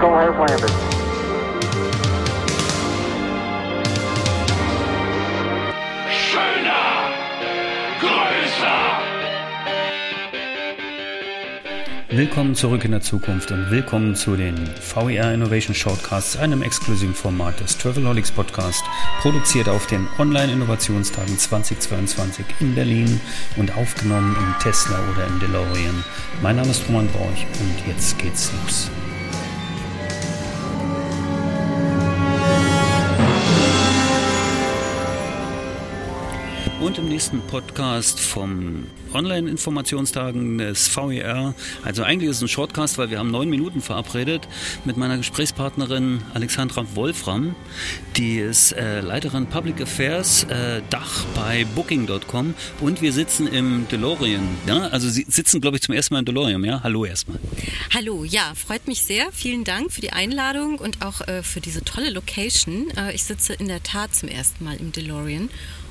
Eagle has landed. Schöner, größer. Willkommen zurück in der Zukunft und willkommen zu den VER Innovation Shortcasts, einem exklusiven Format des Travelholics Podcast, produziert auf den Online-Innovationstagen 2022 in Berlin und aufgenommen im Tesla oder im DeLorean. Mein Name ist Roman Borch und jetzt geht's los. Und im nächsten Podcast vom Online-Informationstagen des VER, also eigentlich ist es ein Shortcast, weil wir haben neun Minuten verabredet, mit meiner Gesprächspartnerin Alexandra Wolfram, die ist äh, Leiterin Public Affairs äh, Dach bei Booking.com und wir sitzen im DeLorean. Ja? Also Sie sitzen, glaube ich, zum ersten Mal im DeLorean, ja? Hallo erstmal. Hallo, ja, freut mich sehr. Vielen Dank für die Einladung und auch äh, für diese tolle Location. Äh, ich sitze in der Tat zum ersten Mal im DeLorean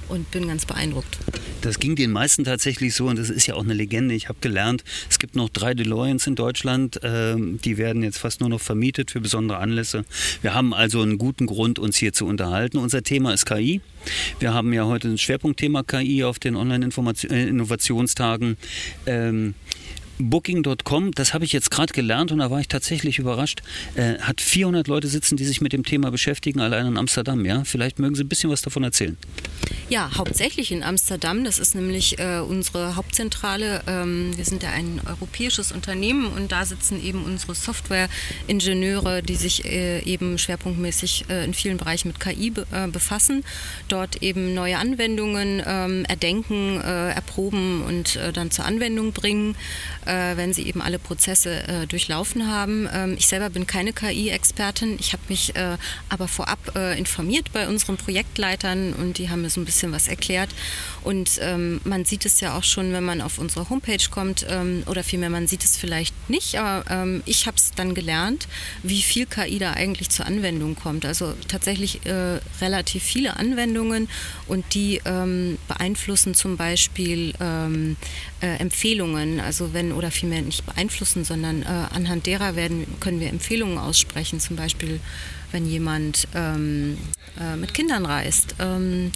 und bin ganz beeindruckt. Das ging den meisten tatsächlich so und das ist ja auch eine Legende. Ich habe gelernt, es gibt noch drei DeLoreans in Deutschland. Ähm, die werden jetzt fast nur noch vermietet für besondere Anlässe. Wir haben also einen guten Grund, uns hier zu unterhalten. Unser Thema ist KI. Wir haben ja heute ein Schwerpunktthema KI auf den Online-Innovationstagen. Booking.com, das habe ich jetzt gerade gelernt und da war ich tatsächlich überrascht, äh, hat 400 Leute sitzen, die sich mit dem Thema beschäftigen, allein in Amsterdam. Ja, vielleicht mögen Sie ein bisschen was davon erzählen. Ja, hauptsächlich in Amsterdam. Das ist nämlich äh, unsere Hauptzentrale. Ähm, wir sind ja ein europäisches Unternehmen und da sitzen eben unsere Software-Ingenieure, die sich äh, eben schwerpunktmäßig äh, in vielen Bereichen mit KI be äh, befassen, dort eben neue Anwendungen ähm, erdenken, äh, erproben und dann zur Anwendung bringen wenn sie eben alle Prozesse durchlaufen haben. Ähm, ich selber bin keine KI-Expertin. Ich habe mich aber vorab informiert bei unseren Projektleitern und die haben mir so ein bisschen was erklärt. Und ähm, man sieht es ja auch schon, wenn man auf unsere Homepage kommt, ähm, oder vielmehr, man sieht es vielleicht nicht, aber ähm, ich habe es dann gelernt, wie viel KI da eigentlich zur Anwendung kommt. Also tatsächlich äh, relativ viele Anwendungen und die ähm, beeinflussen zum Beispiel ähm, äh, Empfehlungen, also wenn oder vielmehr nicht beeinflussen, sondern äh, anhand derer werden, können wir Empfehlungen aussprechen, zum Beispiel wenn jemand ähm, äh, mit Kindern reist. Ähm,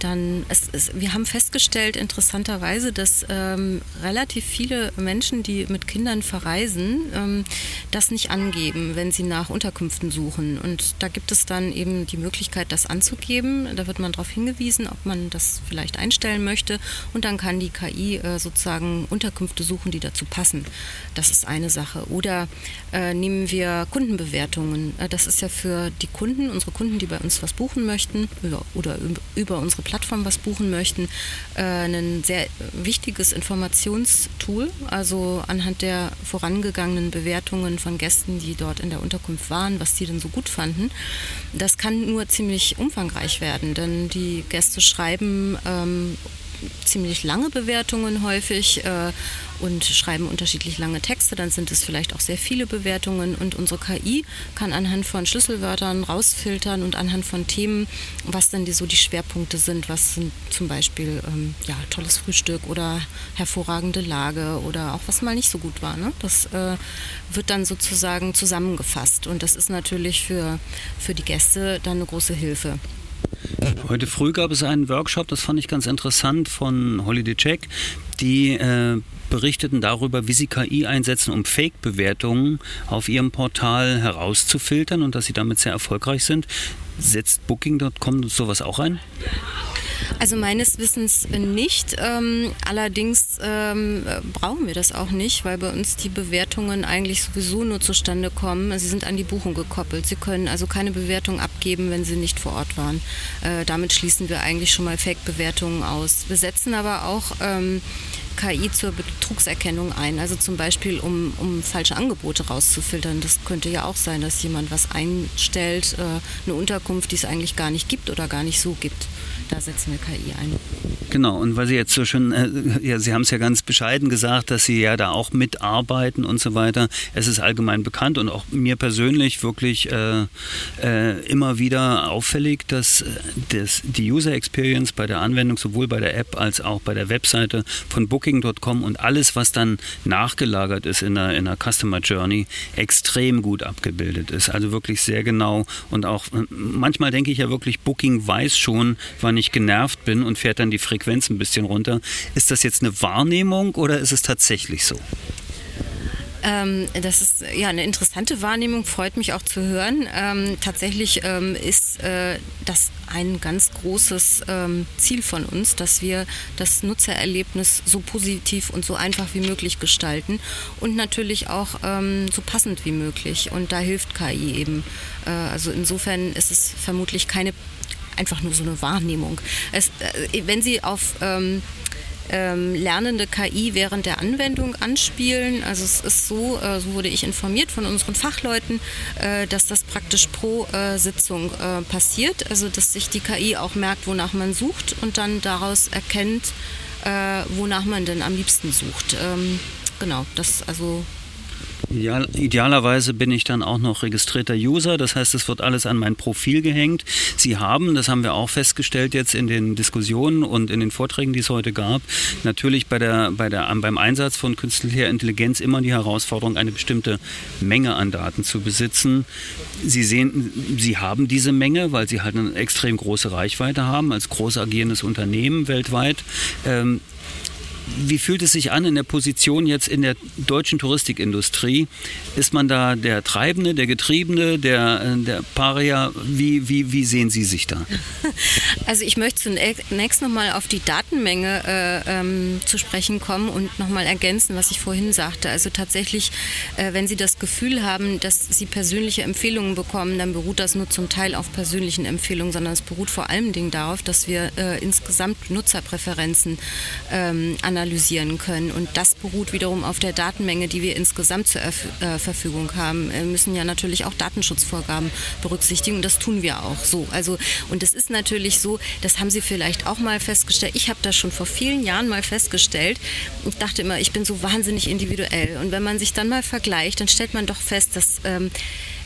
dann es, es, wir haben festgestellt interessanterweise, dass ähm, relativ viele Menschen, die mit Kindern verreisen, ähm, das nicht angeben, wenn sie nach Unterkünften suchen. Und da gibt es dann eben die Möglichkeit, das anzugeben. Da wird man darauf hingewiesen, ob man das vielleicht einstellen möchte. Und dann kann die KI äh, sozusagen Unterkünfte suchen, die dazu passen. Das ist eine Sache. Oder äh, nehmen wir Kundenbewertungen. Äh, das ist ja für die Kunden, unsere Kunden, die bei uns was buchen möchten über, oder über unsere Plattform was buchen möchten, äh, ein sehr wichtiges Informationstool. Also anhand der vorangegangenen Bewertungen von Gästen, die dort in der Unterkunft waren, was die denn so gut fanden. Das kann nur ziemlich umfangreich werden, denn die Gäste schreiben ähm, ziemlich lange Bewertungen häufig äh, und schreiben unterschiedlich lange Texte, dann sind es vielleicht auch sehr viele Bewertungen und unsere KI kann anhand von Schlüsselwörtern rausfiltern und anhand von Themen, was dann die, so die Schwerpunkte sind, was sind zum Beispiel ähm, ja, tolles Frühstück oder hervorragende Lage oder auch was mal nicht so gut war. Ne? Das äh, wird dann sozusagen zusammengefasst und das ist natürlich für, für die Gäste dann eine große Hilfe. Heute früh gab es einen Workshop, das fand ich ganz interessant, von Holiday Check, die äh, berichteten darüber, wie sie KI einsetzen, um Fake-Bewertungen auf ihrem Portal herauszufiltern und dass sie damit sehr erfolgreich sind. Setzt Booking.com sowas auch ein? Also meines Wissens nicht. Ähm, allerdings ähm, brauchen wir das auch nicht, weil bei uns die Bewertungen eigentlich sowieso nur zustande kommen. Sie sind an die Buchung gekoppelt. Sie können also keine Bewertung abgeben, wenn Sie nicht vor Ort waren. Äh, damit schließen wir eigentlich schon mal Fake-Bewertungen aus. Wir setzen aber auch ähm, KI zur Betrugserkennung ein. Also zum Beispiel, um, um falsche Angebote rauszufiltern. Das könnte ja auch sein, dass jemand was einstellt, äh, eine Unterkunft, die es eigentlich gar nicht gibt oder gar nicht so gibt. Da setzen wir KI ein. Genau, und weil Sie jetzt so schön, äh, ja, Sie haben es ja ganz bescheiden gesagt, dass Sie ja da auch mitarbeiten und so weiter. Es ist allgemein bekannt und auch mir persönlich wirklich äh, äh, immer wieder auffällig, dass äh, das, die User Experience bei der Anwendung sowohl bei der App als auch bei der Webseite von Booking Booking.com und alles, was dann nachgelagert ist in der, in der Customer Journey, extrem gut abgebildet ist. Also wirklich sehr genau und auch manchmal denke ich ja wirklich, Booking weiß schon, wann ich genervt bin und fährt dann die Frequenz ein bisschen runter. Ist das jetzt eine Wahrnehmung oder ist es tatsächlich so? Ähm, das ist ja eine interessante Wahrnehmung, freut mich auch zu hören. Ähm, tatsächlich ähm, ist äh, das ein ganz großes ähm, Ziel von uns, dass wir das Nutzererlebnis so positiv und so einfach wie möglich gestalten und natürlich auch ähm, so passend wie möglich. Und da hilft KI eben. Äh, also insofern ist es vermutlich keine einfach nur so eine Wahrnehmung. Es, äh, wenn Sie auf ähm, ähm, lernende KI während der Anwendung anspielen. Also es ist so, äh, so wurde ich informiert von unseren Fachleuten, äh, dass das praktisch pro äh, Sitzung äh, passiert. Also dass sich die KI auch merkt, wonach man sucht und dann daraus erkennt, äh, wonach man denn am liebsten sucht. Ähm, genau, das also Ideal, idealerweise bin ich dann auch noch registrierter User, das heißt, es wird alles an mein Profil gehängt. Sie haben, das haben wir auch festgestellt jetzt in den Diskussionen und in den Vorträgen, die es heute gab, natürlich bei der, bei der, beim Einsatz von künstlicher Intelligenz immer die Herausforderung, eine bestimmte Menge an Daten zu besitzen. Sie sehen, Sie haben diese Menge, weil Sie halt eine extrem große Reichweite haben als groß agierendes Unternehmen weltweit. Ähm, wie fühlt es sich an in der Position jetzt in der deutschen Touristikindustrie? Ist man da der Treibende, der Getriebene, der, äh, der Paria? Wie, wie, wie sehen Sie sich da? Also ich möchte zunächst nochmal auf die Datenmenge äh, ähm, zu sprechen kommen und nochmal ergänzen, was ich vorhin sagte. Also tatsächlich, äh, wenn Sie das Gefühl haben, dass Sie persönliche Empfehlungen bekommen, dann beruht das nur zum Teil auf persönlichen Empfehlungen, sondern es beruht vor allem darauf, dass wir äh, insgesamt Nutzerpräferenzen ähm, analysieren analysieren können. Und das beruht wiederum auf der Datenmenge, die wir insgesamt zur äh, Verfügung haben. Wir müssen ja natürlich auch Datenschutzvorgaben berücksichtigen und das tun wir auch so. Also, und es ist natürlich so, das haben Sie vielleicht auch mal festgestellt. Ich habe das schon vor vielen Jahren mal festgestellt und dachte immer, ich bin so wahnsinnig individuell. Und wenn man sich dann mal vergleicht, dann stellt man doch fest, dass ähm,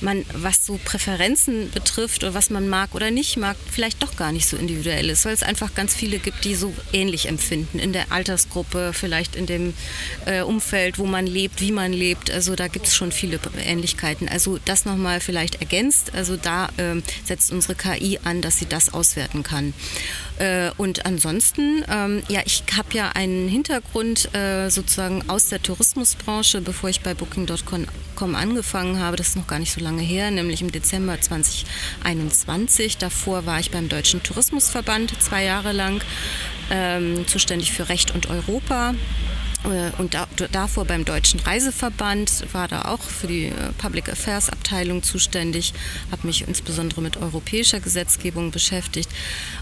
man, was so Präferenzen betrifft oder was man mag oder nicht mag, vielleicht doch gar nicht so individuell ist, weil es einfach ganz viele gibt, die so ähnlich empfinden in der Altersgruppe, vielleicht in dem äh, Umfeld, wo man lebt, wie man lebt. Also da gibt es schon viele Ähnlichkeiten. Also das nochmal vielleicht ergänzt. Also da äh, setzt unsere KI an, dass sie das auswerten kann. Äh, und ansonsten, ähm, ja, ich habe ja einen Hintergrund äh, sozusagen aus der Tourismusbranche, bevor ich bei Booking.com angefangen habe. Das ist noch gar nicht so lange her, nämlich im Dezember 2021. Davor war ich beim Deutschen Tourismusverband zwei Jahre lang, ähm, zuständig für Recht und Europa. Äh, und da, davor beim Deutschen Reiseverband war da auch für die äh, Public Affairs Abteilung zuständig, habe mich insbesondere mit europäischer Gesetzgebung beschäftigt.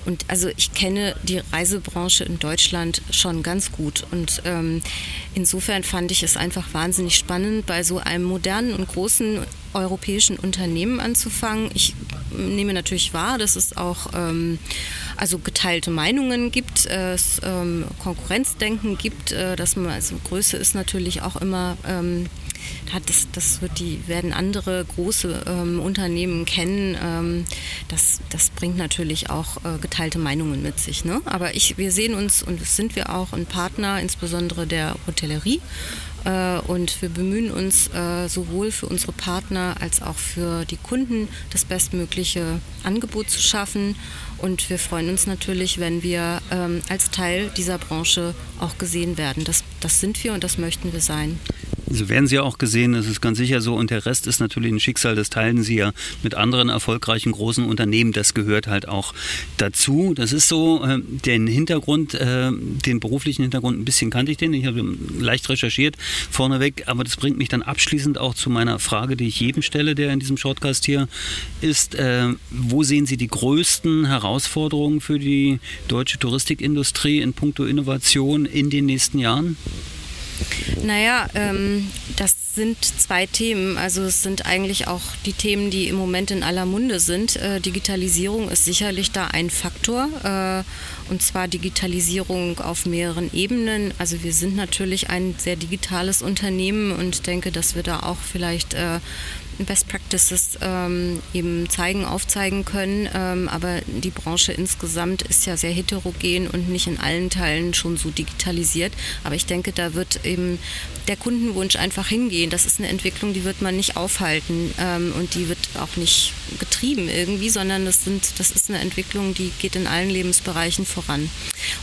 Und also ich kenne die Reisebranche in Deutschland schon ganz gut. Und ähm, insofern fand ich es einfach wahnsinnig spannend, bei so einem modernen und großen europäischen Unternehmen anzufangen. Ich nehme natürlich wahr, dass es auch ähm, also geteilte Meinungen gibt, es ähm, Konkurrenzdenken gibt, äh, dass man also Größe ist natürlich auch immer ähm, das, das wird die, werden andere große ähm, Unternehmen kennen. Ähm, das, das bringt natürlich auch äh, geteilte Meinungen mit sich. Ne? Aber ich, wir sehen uns und sind wir auch ein Partner, insbesondere der Hotellerie. Äh, und wir bemühen uns äh, sowohl für unsere Partner als auch für die Kunden das bestmögliche Angebot zu schaffen. Und wir freuen uns natürlich, wenn wir ähm, als Teil dieser Branche auch gesehen werden. Das, das sind wir und das möchten wir sein. So werden Sie auch gesehen, das ist ganz sicher so. Und der Rest ist natürlich ein Schicksal, das teilen Sie ja mit anderen erfolgreichen großen Unternehmen. Das gehört halt auch dazu. Das ist so, äh, den Hintergrund, äh, den beruflichen Hintergrund, ein bisschen kannte ich den. Ich habe leicht recherchiert vorneweg. Aber das bringt mich dann abschließend auch zu meiner Frage, die ich jedem stelle, der in diesem Shortcast hier ist. Äh, wo sehen Sie die größten Herausforderungen für die deutsche Touristikindustrie in puncto Innovation in den nächsten Jahren? Naja, ähm, das sind zwei Themen. Also es sind eigentlich auch die Themen, die im Moment in aller Munde sind. Äh, Digitalisierung ist sicherlich da ein Faktor. Äh, und zwar Digitalisierung auf mehreren Ebenen. Also wir sind natürlich ein sehr digitales Unternehmen und denke, dass wir da auch vielleicht äh, Best Practices ähm, eben zeigen, aufzeigen können. Ähm, aber die Branche insgesamt ist ja sehr heterogen und nicht in allen Teilen schon so digitalisiert. Aber ich denke, da wird eben der Kundenwunsch einfach hingehen. Das ist eine Entwicklung, die wird man nicht aufhalten ähm, und die wird auch nicht getrieben irgendwie, sondern das, sind, das ist eine Entwicklung, die geht in allen Lebensbereichen voran.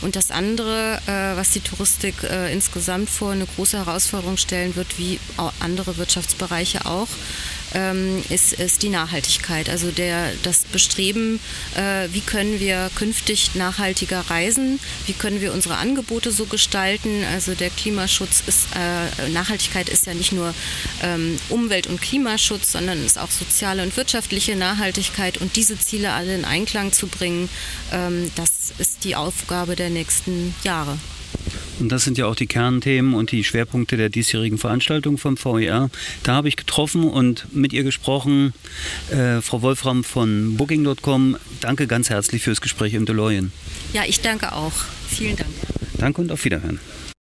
Und das andere, äh, was die Touristik äh, insgesamt vor eine große Herausforderung stellen wird, wie andere Wirtschaftsbereiche auch, ähm, ist, ist die Nachhaltigkeit. Also der, das Bestreben, äh, wie können wir künftig nachhaltiger reisen, wie können wir unsere Angebote so gestalten. Also der Klimaschutz ist, äh, Nachhaltigkeit ist ja nicht nur ähm, Umwelt- und Klimaschutz, sondern ist auch soziale und wirtschaftliche Nachhaltigkeit und diese Ziele alle in Einklang zu bringen, ähm, das ist die Aufgabe der nächsten Jahre. Und das sind ja auch die Kernthemen und die Schwerpunkte der diesjährigen Veranstaltung vom VER. Da habe ich getroffen und mit ihr gesprochen. Äh, Frau Wolfram von Booking.com, danke ganz herzlich fürs Gespräch im DeLorean. Ja, ich danke auch. Vielen Dank. Danke und auf Wiederhören.